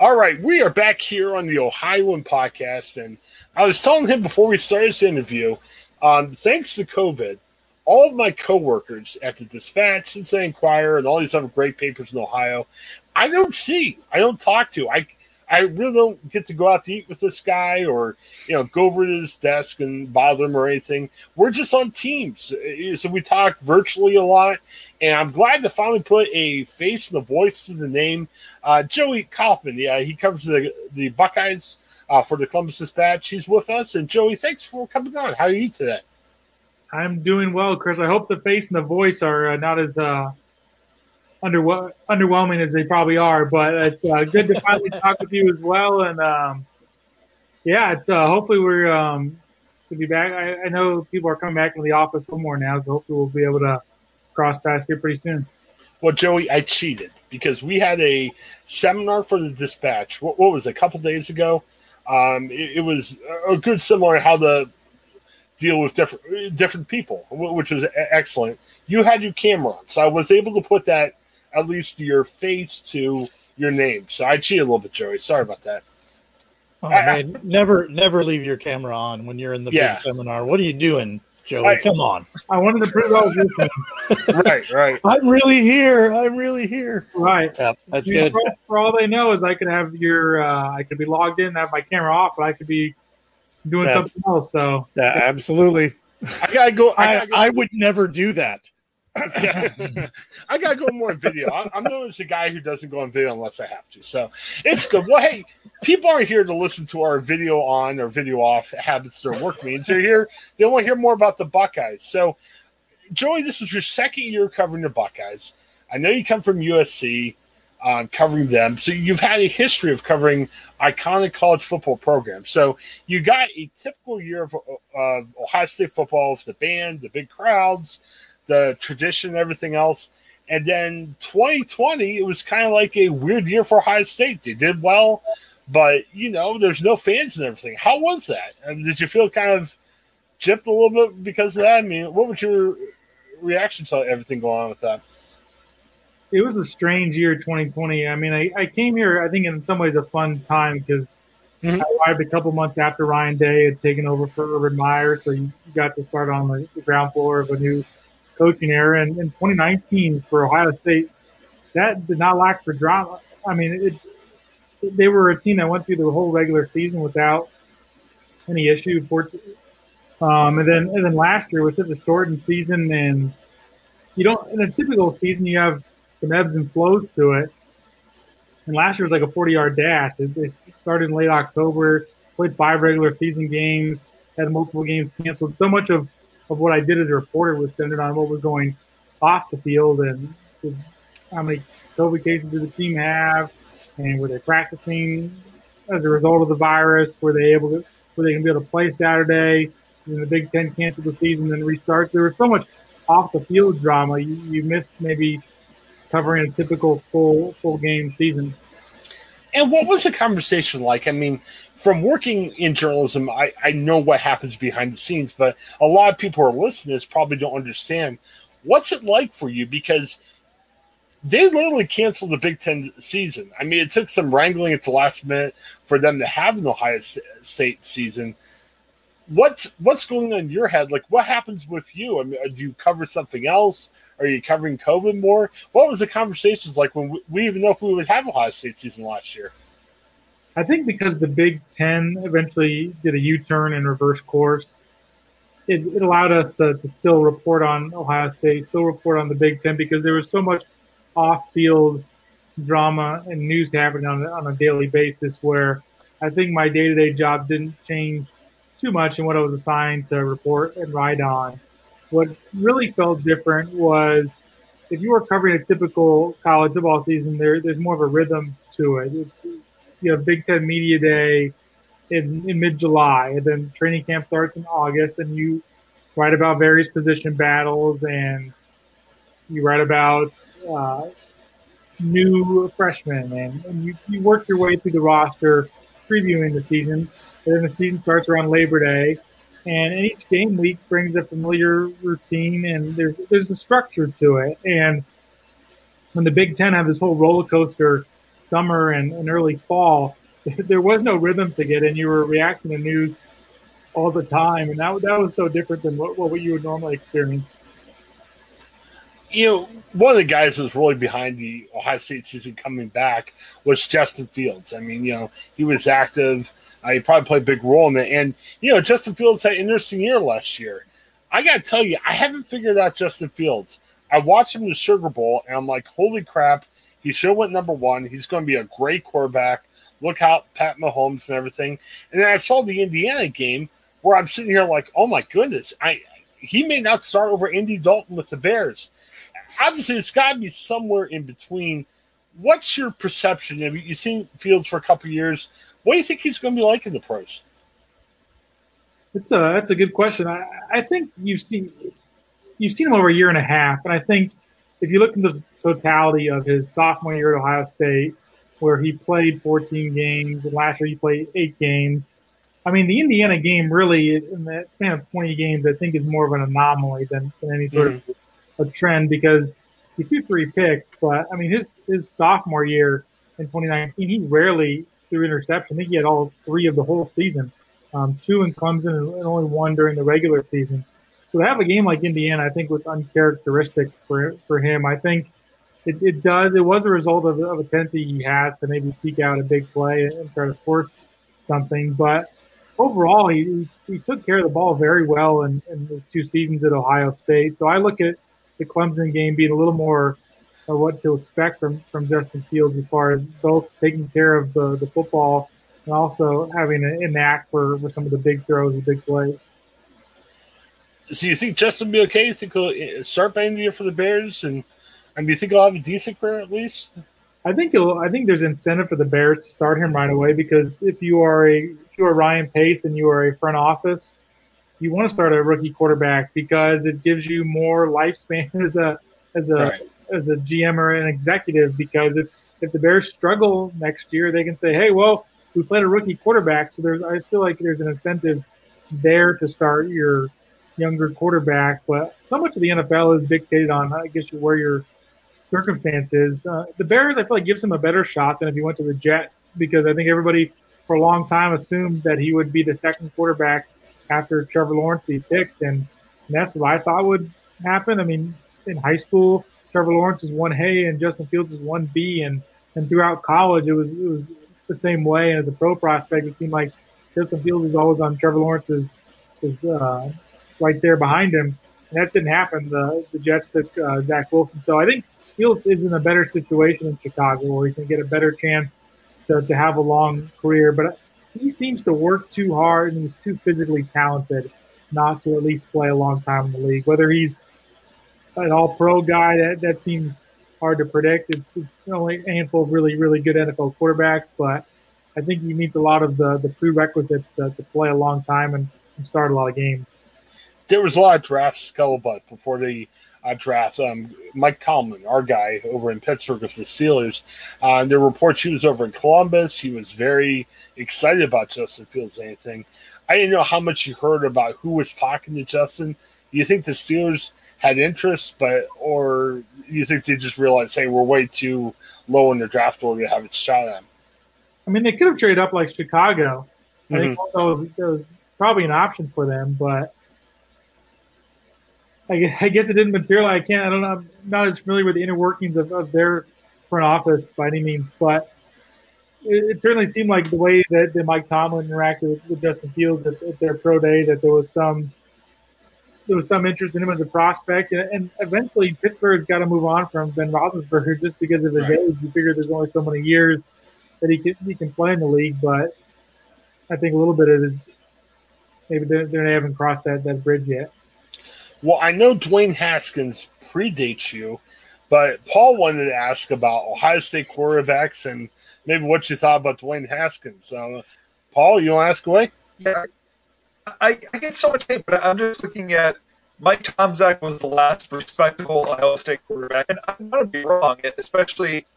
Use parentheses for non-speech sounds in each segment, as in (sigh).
All right, we are back here on the Ohioan podcast, and I was telling him before we started this interview, um, thanks to COVID, all of my coworkers at the Dispatch, Cincinnati Enquirer, and all these other great papers in Ohio, I don't see, I don't talk to. I I really don't get to go out to eat with this guy or you know go over to his desk and bother him or anything. We're just on Teams, so we talk virtually a lot, and I'm glad to finally put a face and a voice to the name. Uh, Joey Kaufman, yeah, he covers the the Buckeyes uh, for the Columbus Dispatch. He's with us, and Joey, thanks for coming on. How are you today? I'm doing well, Chris. I hope the face and the voice are uh, not as uh, under, underwhelming as they probably are, but it's uh, good to finally (laughs) talk with you as well. And um, yeah, it's uh, hopefully we're um, to be back. I, I, know people are coming back into the office little more now, so hopefully we'll be able to cross paths here pretty soon. Well, Joey, I cheated because we had a seminar for the dispatch. What, what was it, a couple days ago? Um, it, it, was a good similar how to deal with different different people, which was excellent. You had your camera on, so I was able to put that at least your face to your name. So I cheated a little bit, Joey. Sorry about that. Oh, I, man, never, never leave your camera on when you're in the yeah. big seminar. What are you doing, Joey? I, Come on. I wanted to prove I was with right, right. (laughs) I'm really here. I'm really here. Right. Yeah, that's I mean, good. For, for, all they know is I could have your, uh, I could be logged in, have my camera off, but I could be doing that's, something else. So yeah, absolutely. I gotta go. I, gotta go. I would never do that. (laughs) I gotta go more video. I, am known as the guy who doesn't go on video unless I have to. So it's good. Well, hey, people aren't here to listen to our video on or video off habits or work means. They're here. They want to hear more about the Buckeyes. So, Joey, this is your second year covering the Buckeyes. I know you come from USC, um, covering them. So you've had a history of covering iconic college football programs. So you got a typical year of, of Ohio State football with the band, the big crowds the tradition everything else. And then 2020, it was kind of like a weird year for Ohio State. They did well, but you know, there's no fans and everything. How was that? I mean, did you feel kind of gypped a little bit because of that? I mean, what was your reaction to everything going on with that? It was a strange year, 2020. I mean, I, I came here, I think, in some ways, a fun time because mm-hmm. I arrived a couple months after Ryan Day had taken over for Urban Meyer, so you got to start on the, the ground floor of a new coaching era. And in 2019 for Ohio State, that did not lack for drama. I mean, it, they were a team that went through the whole regular season without any issue. Um, and then and then last year was such a shortened season, and you don't in a typical season you have some ebbs and flows to it. And last year was like a 40 yard dash. It, it started in late October, played five regular season games, had multiple games canceled. So much of of what I did as a reporter was centered on what was going off the field and how many COVID cases did the team have, and were they practicing as a result of the virus? Were they able to? Were they going to be able to play Saturday? And the Big Ten canceled the season and restart. There was so much off the field drama. You, you missed maybe covering a typical full full game season. And what was the conversation like? I mean, from working in journalism, I, I know what happens behind the scenes, but a lot of people who are listening probably don't understand. What's it like for you? Because they literally canceled the Big Ten season. I mean, it took some wrangling at the last minute for them to have an Ohio State season. What's what's going on in your head? Like, what happens with you? I mean, do you cover something else? Are you covering COVID more? What was the conversations like when we, we even know if we would have Ohio State season last year? I think because the Big Ten eventually did a U turn and reverse course, it, it allowed us to, to still report on Ohio State, still report on the Big Ten because there was so much off field drama and news happening on, on a daily basis where I think my day to day job didn't change too much in what I was assigned to report and write on. What really felt different was if you were covering a typical college football season, there there's more of a rhythm to it. It's, you have Big Ten Media Day in, in mid July, and then training camp starts in August, and you write about various position battles and you write about uh, new freshmen, and, and you, you work your way through the roster, previewing the season. And then the season starts around Labor Day, and each game week brings a familiar routine, and there's there's a structure to it. And when the Big Ten have this whole roller coaster summer and, and early fall, (laughs) there was no rhythm to get, and you were reacting to news all the time, and that that was so different than what, what you would normally experience. You know, one of the guys that was really behind the Ohio State season coming back was Justin Fields. I mean, you know, he was active. Uh, he probably played a big role in it. And, you know, Justin Fields had an interesting year last year. I got to tell you, I haven't figured out Justin Fields. I watched him in the Sugar Bowl, and I'm like, holy crap, he have went number one. He's going to be a great quarterback. Look out, Pat Mahomes and everything. And then I saw the Indiana game where I'm sitting here like, oh my goodness, I he may not start over Andy Dalton with the Bears. Obviously, it's got to be somewhere in between. What's your perception? Have you seen Fields for a couple years? What do you think he's going to be like in the pros? It's a that's a good question. I, I think you've seen you've seen him over a year and a half, and I think if you look into the totality of his sophomore year at Ohio State, where he played 14 games, and last year he played eight games. I mean, the Indiana game really, in that span of 20 games, I think is more of an anomaly than, than any sort mm-hmm. of a trend because he threw three picks, but I mean, his his sophomore year in 2019, he rarely threw interception. I think he had all three of the whole season, um, two in Clemson and only one during the regular season. So to have a game like Indiana, I think was uncharacteristic for for him. I think it, it does. It was a result of, of a tendency he has to maybe seek out a big play and try to force something. But overall, he, he took care of the ball very well in, in his two seasons at Ohio State. So I look at the Clemson game being a little more of what to expect from, from Justin Fields as far as both taking care of the, the football and also having an knack for, for some of the big throws and big plays. So you think Justin will be okay? You think he'll eh, start by the year for the Bears and – I mean, you think he'll have a decent career at least? I think he'll. I think there's incentive for the Bears to start him right away because if you are a if you are Ryan Pace and you are a front office, you want to start a rookie quarterback because it gives you more lifespan (laughs) as a as a right. As a GM or an executive. Because if if the Bears struggle next year, they can say, "Hey, well, we played a rookie quarterback." So there's I feel like there's an incentive there to start your younger quarterback. But so much of the NFL is dictated on I guess where you're circumstances. Uh, the Bears, I feel like, gives him a better shot than if he went to the Jets because I think everybody for a long time assumed that he would be the second quarterback after Trevor Lawrence he picked, and that's what I thought would happen. I mean, in high school, Trevor Lawrence is one A and Justin Fields is one B, and and throughout college, it was it was the same way. And as a pro prospect, it seemed like Justin Fields was always on Trevor Lawrence's is uh, right there behind him. And that didn't happen. The the Jets took uh, Zach Wilson, so I think Fields is in a better situation in Chicago where he's going to get a better chance to, to have a long career. But he seems to work too hard and he's too physically talented not to at least play a long time in the league. Whether he's an all pro guy, that, that seems hard to predict. It's, it's only a handful of really, really good NFL quarterbacks, but I think he meets a lot of the, the prerequisites to, to play a long time and, and start a lot of games. There was a lot of draft scuttlebutt before the uh, draft. Um, Mike Tomlin, our guy over in Pittsburgh with the Steelers, uh, there were reports he was over in Columbus. He was very excited about Justin Fields. Anything, I didn't know how much you heard about who was talking to Justin. Do you think the Steelers had interest, but or you think they just realized, hey, we're way too low in the draft order to have a shot at him? I mean, they could have traded up like Chicago. I mm-hmm. think that was, that was probably an option for them, but I, I guess it didn't materialize. I can't. I don't know. I'm not as familiar with the inner workings of, of their front office by any means, but it, it, certainly seemed like the way that, that Mike Tomlin interacted with, with Justin Fields at, at, their pro day that there was some there was some interest in him as a prospect, and, and eventually Pittsburgh's got to move on from Ben Roethlisberger just because of his right. age. You figure there's only so many years that he can he can play in the league, but I think a little bit of it is maybe they, they haven't crossed that, that bridge yet. Well, I know Dwayne Haskins predates you, but Paul wanted to ask about Ohio State quarterbacks and maybe what you thought about Dwayne Haskins. Uh, Paul, you want to ask away? Yeah, I, I get so much hate, but I'm just looking at Mike Tomczak was the last respectable Ohio State quarterback, and I'm to be wrong, especially –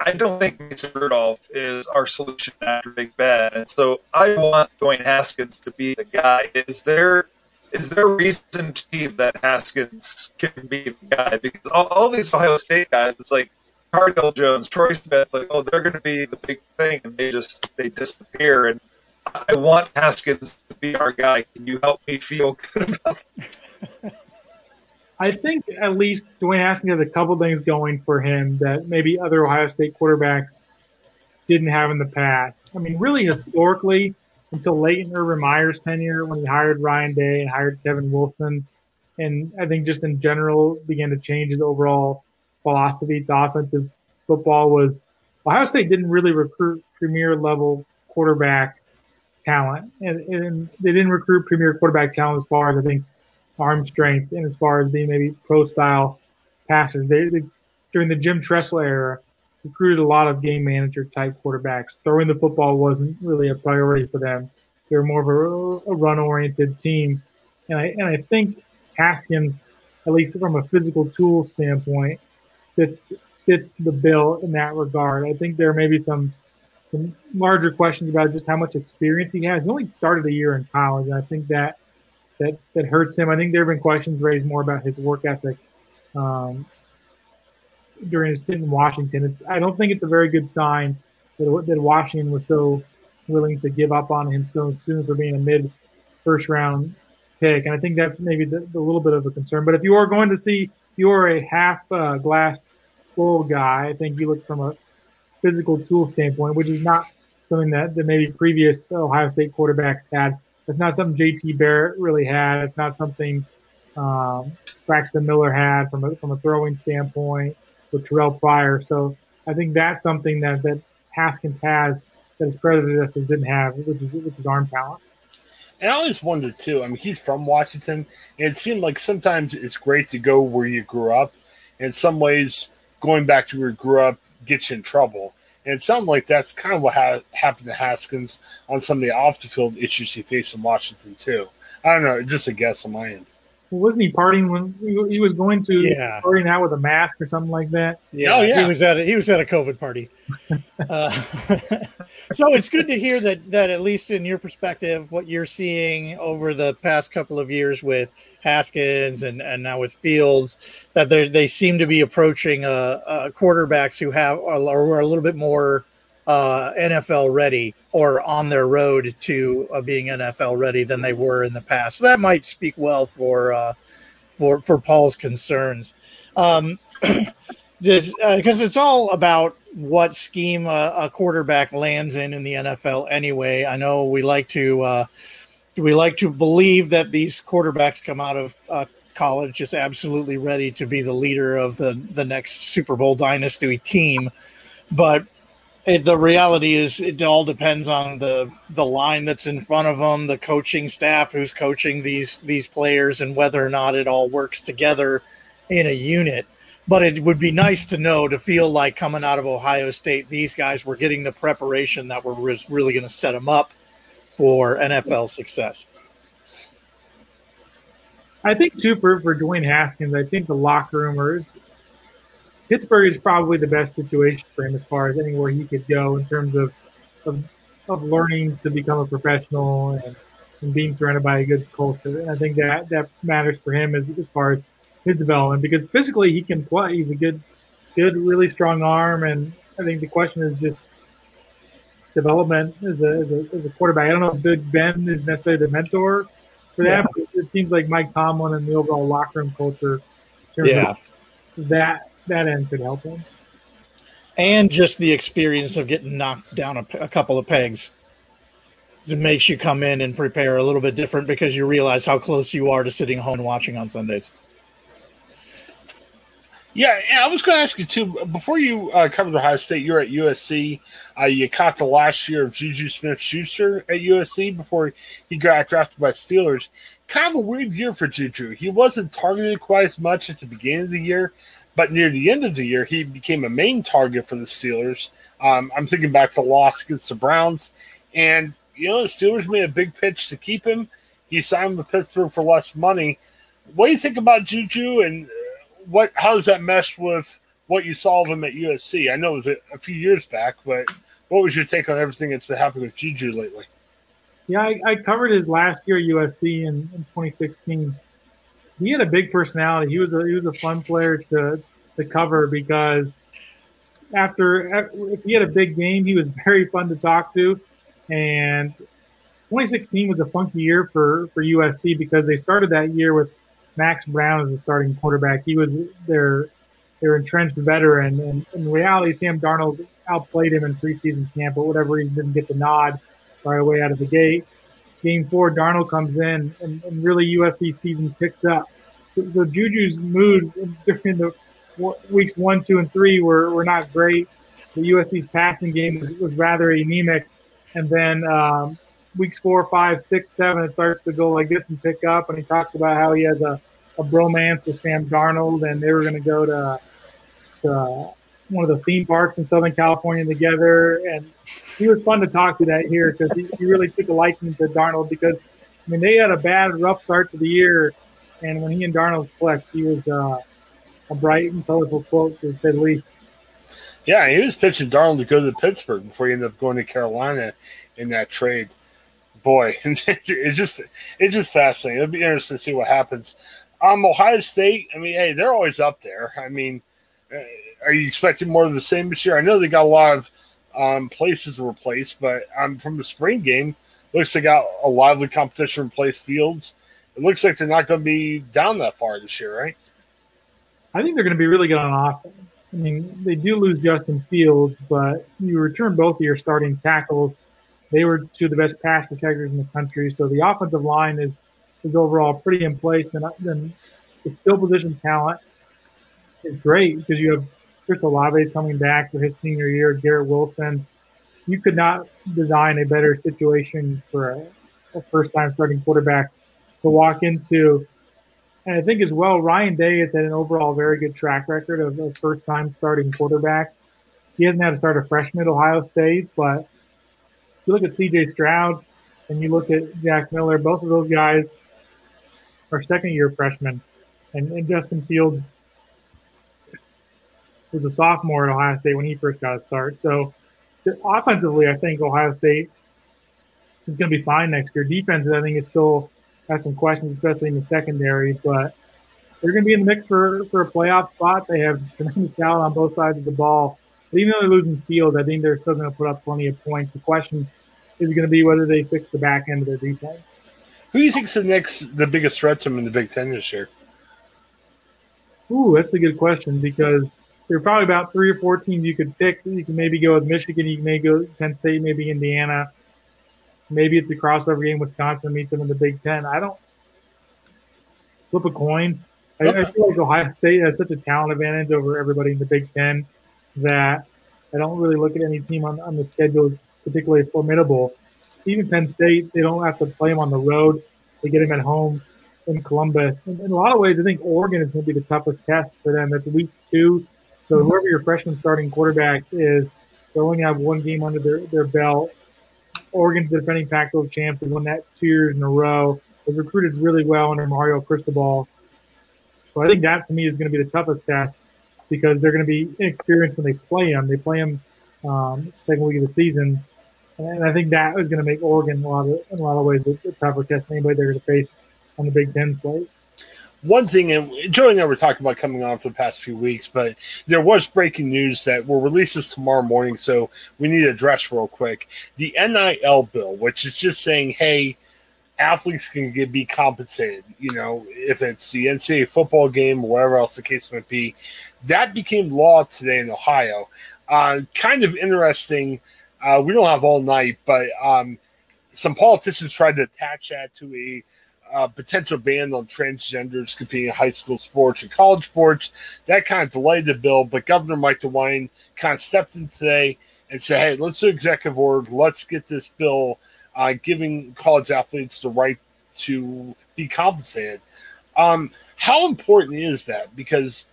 I don't think Mason Rudolph is our solution after Big Ben, and so I want Dwayne Haskins to be the guy. Is there is there reason to believe that Haskins can be the guy? Because all, all these Ohio State guys, it's like Cardale Jones, Troy Smith, like oh they're going to be the big thing, and they just they disappear. And I want Haskins to be our guy. Can you help me feel good about? it? (laughs) I think at least Dwayne Haskins has a couple things going for him that maybe other Ohio State quarterbacks didn't have in the past. I mean, really historically, until late in Urban Meyer's tenure, when he hired Ryan Day and hired Kevin Wilson, and I think just in general began to change his overall philosophy to offensive football was Ohio State didn't really recruit premier level quarterback talent, and, and they didn't recruit premier quarterback talent as far as I think arm strength and as far as being maybe pro style passers. They, they, during the Jim Tressel era recruited a lot of game manager type quarterbacks. Throwing the football wasn't really a priority for them. They were more of a, a run oriented team, and I and I think Haskins, at least from a physical tool standpoint, fits fits the bill in that regard. I think there may be some some larger questions about just how much experience he has. He only started a year in college, and I think that that that hurts him. I think there have been questions raised more about his work ethic um, during his stint in Washington. It's I don't think it's a very good sign that, that Washington was so willing to give up on him so soon for being a mid first round pick, and I think that's maybe the, the little bit of a concern. But if you are going to see you are a half uh, glass full guy, I think you look from a physical tool standpoint, which is not something that, that maybe previous Ohio State quarterbacks had it's not something JT Barrett really had. It's not something um, Braxton Miller had from a, from a throwing standpoint with Terrelle Pryor. So I think that's something that, that Haskins has that his predecessors didn't have, which is, which is arm talent. And I always wondered too. I mean, he's from Washington, and it seemed like sometimes it's great to go where you grew up. In some ways, going back to where you grew up gets you in trouble. And it sounded like that's kind of what ha- happened to Haskins on some of the off the field issues he faced in Washington, too. I don't know, just a guess on my end wasn't he partying when he, was going to yeah. partying out with a mask or something like that? Yeah, oh, yeah. he was at a, he was at a COVID party. (laughs) uh, (laughs) so it's good to hear that that at least in your perspective, what you're seeing over the past couple of years with Haskins and, and now with Fields, that they they seem to be approaching uh, uh, quarterbacks who have are, are a little bit more uh, NFL ready or on their road to uh, being NFL ready than they were in the past. So that might speak well for uh, for for Paul's concerns, um, (clears throat) because uh, it's all about what scheme a, a, quarterback lands in in the NFL. Anyway, I know we like to uh, we like to believe that these quarterbacks come out of uh, college just absolutely ready to be the leader of the the next Super Bowl dynasty team, but it, the reality is it all depends on the the line that's in front of them, the coaching staff who's coaching these these players, and whether or not it all works together in a unit. But it would be nice to know to feel like coming out of Ohio State, these guys were getting the preparation that was really going to set them up for NFL success. I think too for for Dwayne Haskins, I think the locker room or Pittsburgh is probably the best situation for him as far as anywhere he could go in terms of of, of learning to become a professional and, and being surrounded by a good culture. And I think that that matters for him as, as far as his development because physically he can play. He's a good, good, really strong arm, and I think the question is just development as a, as a, as a quarterback. I don't know if Big Ben is necessarily the mentor for that, yeah. but it seems like Mike Tomlin and the overall locker room culture. yeah. that that end could help him. and just the experience of getting knocked down a, a couple of pegs it makes you come in and prepare a little bit different because you realize how close you are to sitting home and watching on Sundays. Yeah, I was going to ask you too. Before you uh, covered Ohio State, you're at USC. Uh, you caught the last year of Juju Smith-Schuster at USC before he got drafted by Steelers. Kind of a weird year for Juju. He wasn't targeted quite as much at the beginning of the year, but near the end of the year, he became a main target for the Steelers. Um, I'm thinking back to the loss against the Browns, and you know the Steelers made a big pitch to keep him. He signed with Pittsburgh for less money. What do you think about Juju, and what? How does that mesh with what you saw of him at USC? I know it was a, a few years back, but what was your take on everything that's been happening with Juju lately? Yeah, I, I covered his last year at USC in, in 2016. He had a big personality. He was a he was a fun player to to cover because after if he had a big game, he was (laughs) very fun to talk to. And 2016 was a funky year for for USC because they started that year with Max Browne as the starting quarterback. He was their their entrenched veteran, and in reality, Sam Darnold outplayed him in preseason camp, but whatever he didn't get the nod right away out of the gate. Game four, Darnold comes in, and, and really USC season picks up. So, so Juju's mood during (laughs) the weeks one, two, and three were, were not great. The USC's passing game was, was rather anemic, and then um, weeks four, five, six, seven, it starts to go like this and pick up. And he talks about how he has a, a bromance with Sam Darnold, and they were going to go to, to one of the theme parks in Southern California together. And he was fun to talk to that here because he, he really took a liking to Darnold because, I mean, they had a bad, rough start to the year. And when he and Darnold clicked, he was uh, a bright and colorful quote, to say the least. Yeah, he was pitching Darnold to go to Pittsburgh before he ended up going to Carolina in that trade. Boy, (laughs) it's just it's just fascinating. It'll be interesting to see what happens. Um, Ohio State. I mean, hey, they're always up there. I mean, uh, are you expecting more of the same this year? I know they got a lot of um, places to replace, but um, from the spring game, looks like they got a lively competition to replace Fields. It looks like they're not going to be down that far this year, right? I think they're going to be really good on offense. I mean, they do lose Justin Fields, but you return both of your starting tackles. They were two of the best pass protectors in the country, so the offensive line is is overall pretty in place. And then the skill position talent is great because you have Chris Olave coming back for his senior year, Garrett Wilson. You could not design a better situation for a, a first time starting quarterback to walk into and I think as well, Ryan Day has had an overall very good track record of, of first time starting quarterbacks. He hasn't had to start a freshman at Ohio State, but if you look at CJ Stroud and you look at Jack Miller, both of those guys are second year freshmen. And, and Justin Fields was a sophomore at Ohio State when he first got a start. So offensively, I think Ohio State is going to be fine next year. Defense, I think, is still has some questions, especially in the secondary, but they're going to be in the mix for, for a playoff spot. They have tremendous talent on both sides of the ball. But even though they're losing field, I think they're still going to put up plenty of points. The question is going to be whether they fix the back end of their defense. Who do you think's the next, the biggest threat to them in the Big Ten this year? Ooh, that's a good question because there are probably about three or four teams you could pick. You can maybe go with Michigan. You can maybe go Penn State, maybe Indiana. Maybe it's a crossover game. Wisconsin meets them in the Big Ten. I don't flip a coin. I, I, feel like Ohio State has such a talent advantage over everybody in the Big Ten that I don't really look at any team on, on the schedule as particularly formidable. Even Penn State, they don't have to play them on the road. They get them at home in Columbus. In, in a lot of ways, I think Oregon is going to be the toughest test for them. That's week two. So mm-hmm. whoever your freshman starting quarterback is, they only have one game under their, their belt. Oregon's the defending Pac-12 champs. They won that two years in a row. They recruited really well under Mario Cristobal. So I think that to me is going to be the toughest test because they're going to be inexperienced when they play them. They play them um, second week of the season, and I think that is going to make Oregon a lot of, in a lot of ways the, a tougher test anybody they're going to face on the Big Ten slate one thing, and Joey and I were talking about coming on for the past few weeks, but there was breaking news that will release this tomorrow morning, so we need to address real quick. The NIL bill, which is just saying, hey, athletes can get, be compensated, you know, if it's the NCAA football game or whatever else the case might be. That became law today in Ohio. uh, kind of interesting. Uh, we don't have all night, but um, some politicians tried to attach that to a uh, potential ban on transgenders competing in high school sports and college sports. That kind of delayed the bill, but Governor Mike DeWine kind of stepped in today and said, hey, let's do executive order. Let's get this bill uh, giving college athletes the right to be compensated. Um, how important is that? Because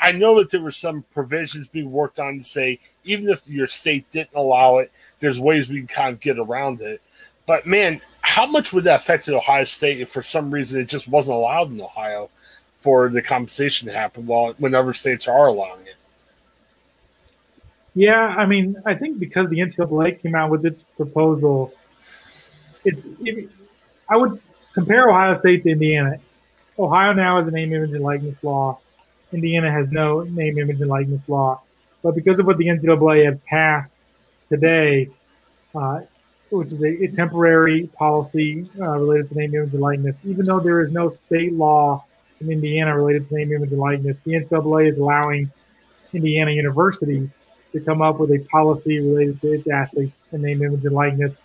I know that there were some provisions being worked on to say even if your state didn't allow it, there's ways we can kind of get around it. But man, how much would that affect Ohio State if for some reason it just wasn't allowed in Ohio for the compensation to happen while whenever states are allowing it? Yeah, I mean, I think because the NCAA came out with its proposal, it, it, I would compare Ohio State to Indiana. Ohio now has a name, image, and likeness law. Indiana has no name, image, and likeness law. But because of what the NCAA had passed today, uh, which is a, a temporary policy uh, related to name, image, and likeness, even though there is no state law in Indiana related to name, image, and likeness, the NCAA is allowing Indiana University to come up with a policy related to its athletes and name, image, and likeness.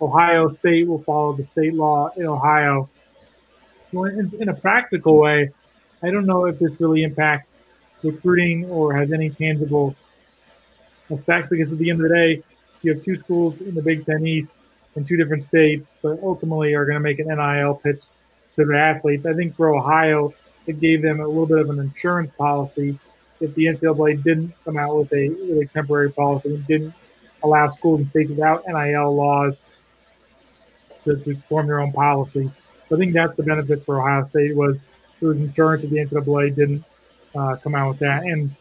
Ohio State will follow the state law in Ohio. in, in a practical way, I don't know if this really impacts recruiting or has any tangible effect because at the end of the day, you have two schools in the Big Ten East in two different states, but ultimately are going to make an NIL pitch to their athletes. I think for Ohio, it gave them a little bit of an insurance policy if the NCAA didn't come out with a, with a temporary policy and didn't allow schools and states without NIL laws to, to form their own policy. So I think that's the benefit for Ohio State was there was insurance that the NCAA didn't uh, come out with that. And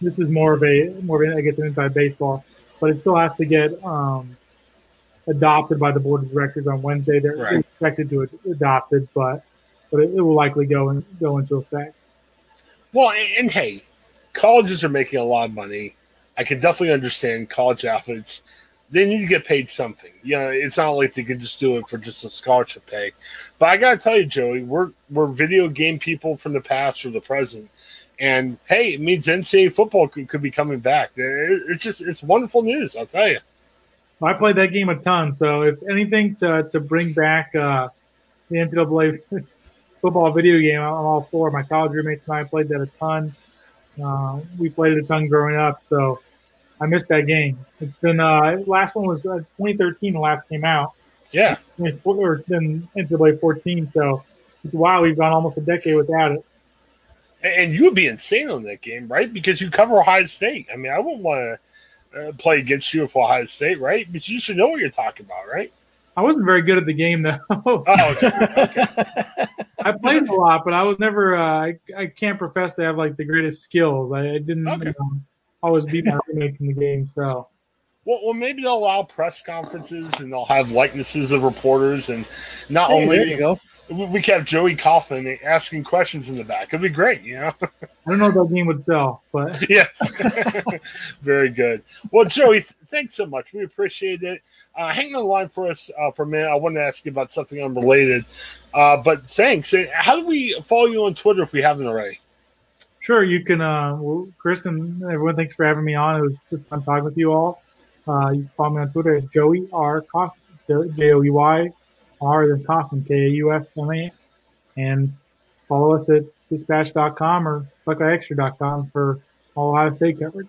this is more of a more of a, I guess an inside baseball, but it still has to get um, adopted by the board of directors on Wednesday. They're right. expected to adopt it, but but it, it will likely go and go into effect. Well, and, and hey, colleges are making a lot of money. I can definitely understand college athletes they need to get paid something. You know, it's not like they can just do it for just a scholarship pay. But I gotta tell you, Joey, we're we're video game people from the past or the present, and hey, it means NCAA football could, could be coming back. It, it's just it's wonderful news. I'll tell you. I played that game a ton, so if anything to to bring back uh, the NCAA (laughs) football video game, I'm all for. My college roommates and I played that a ton. Uh, we played it a ton growing up, so I missed that game. It's been uh last one was uh, 2013. The last came out. Yeah. Or then NCAA 14. So it's wow. We've gone almost a decade without it. And you would be insane on that game, right? Because you cover Ohio State. I mean, I wouldn't want to uh, play against you for Ohio State, right? But you should know what you're talking about, right? I wasn't very good at the game though. (laughs) oh, okay. okay. I played a lot, but I was never. Uh, I, I can't profess to have like the greatest skills. I, I didn't. Okay. You know, always beat my teammates in the game. So, well, well, maybe they'll allow press conferences and they'll have likenesses of reporters, and not hey, only there you go. We kept Joey Kaufman asking questions in the back. It'd be great, you know. (laughs) I don't know if that game would sell, but (laughs) yes, (laughs) very good. Well, Joey, thanks so much. We appreciate it. Uh, hang on the line for us uh, for a minute. I want to ask you about something unrelated, uh, but thanks. How do we follow you on Twitter if we haven't already? Sure, you can. Uh, well, Kristen, everyone, thanks for having me on. It was just fun talking with you all. Uh, you can follow me on Twitter at Joey R. Kaufman, J O E Y R then Kaufman, K A U F M A, and follow us at dispatch.com or BuckeyeExtra.com for all Ohio State coverage.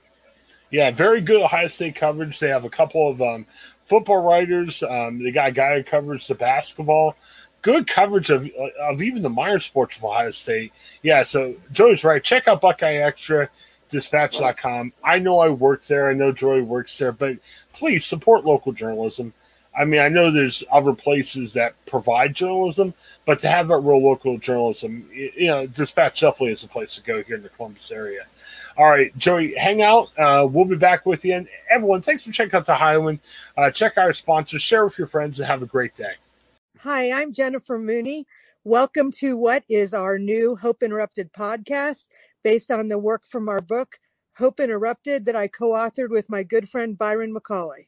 Yeah, very good Ohio State coverage. They have a couple of um, football writers. Um, they got a guy who covers the basketball good coverage of of even the minor sports of Ohio State. Yeah, so Joey's right. Check out Buckeye Extra, dispatch.com. I know I work there. I know Joey works there, but please support local journalism. I mean, I know there's other places that provide journalism, but to have that real local journalism, you know, Dispatch definitely is a place to go here in the Columbus area. All right, Joey, hang out. Uh, we'll be back with you. And everyone, thanks for checking out the Highland. Uh, check our sponsors, share with your friends, and have a great day. Hi, I'm Jennifer Mooney. Welcome to what is our new Hope Interrupted podcast based on the work from our book, Hope Interrupted, that I co authored with my good friend Byron McCauley.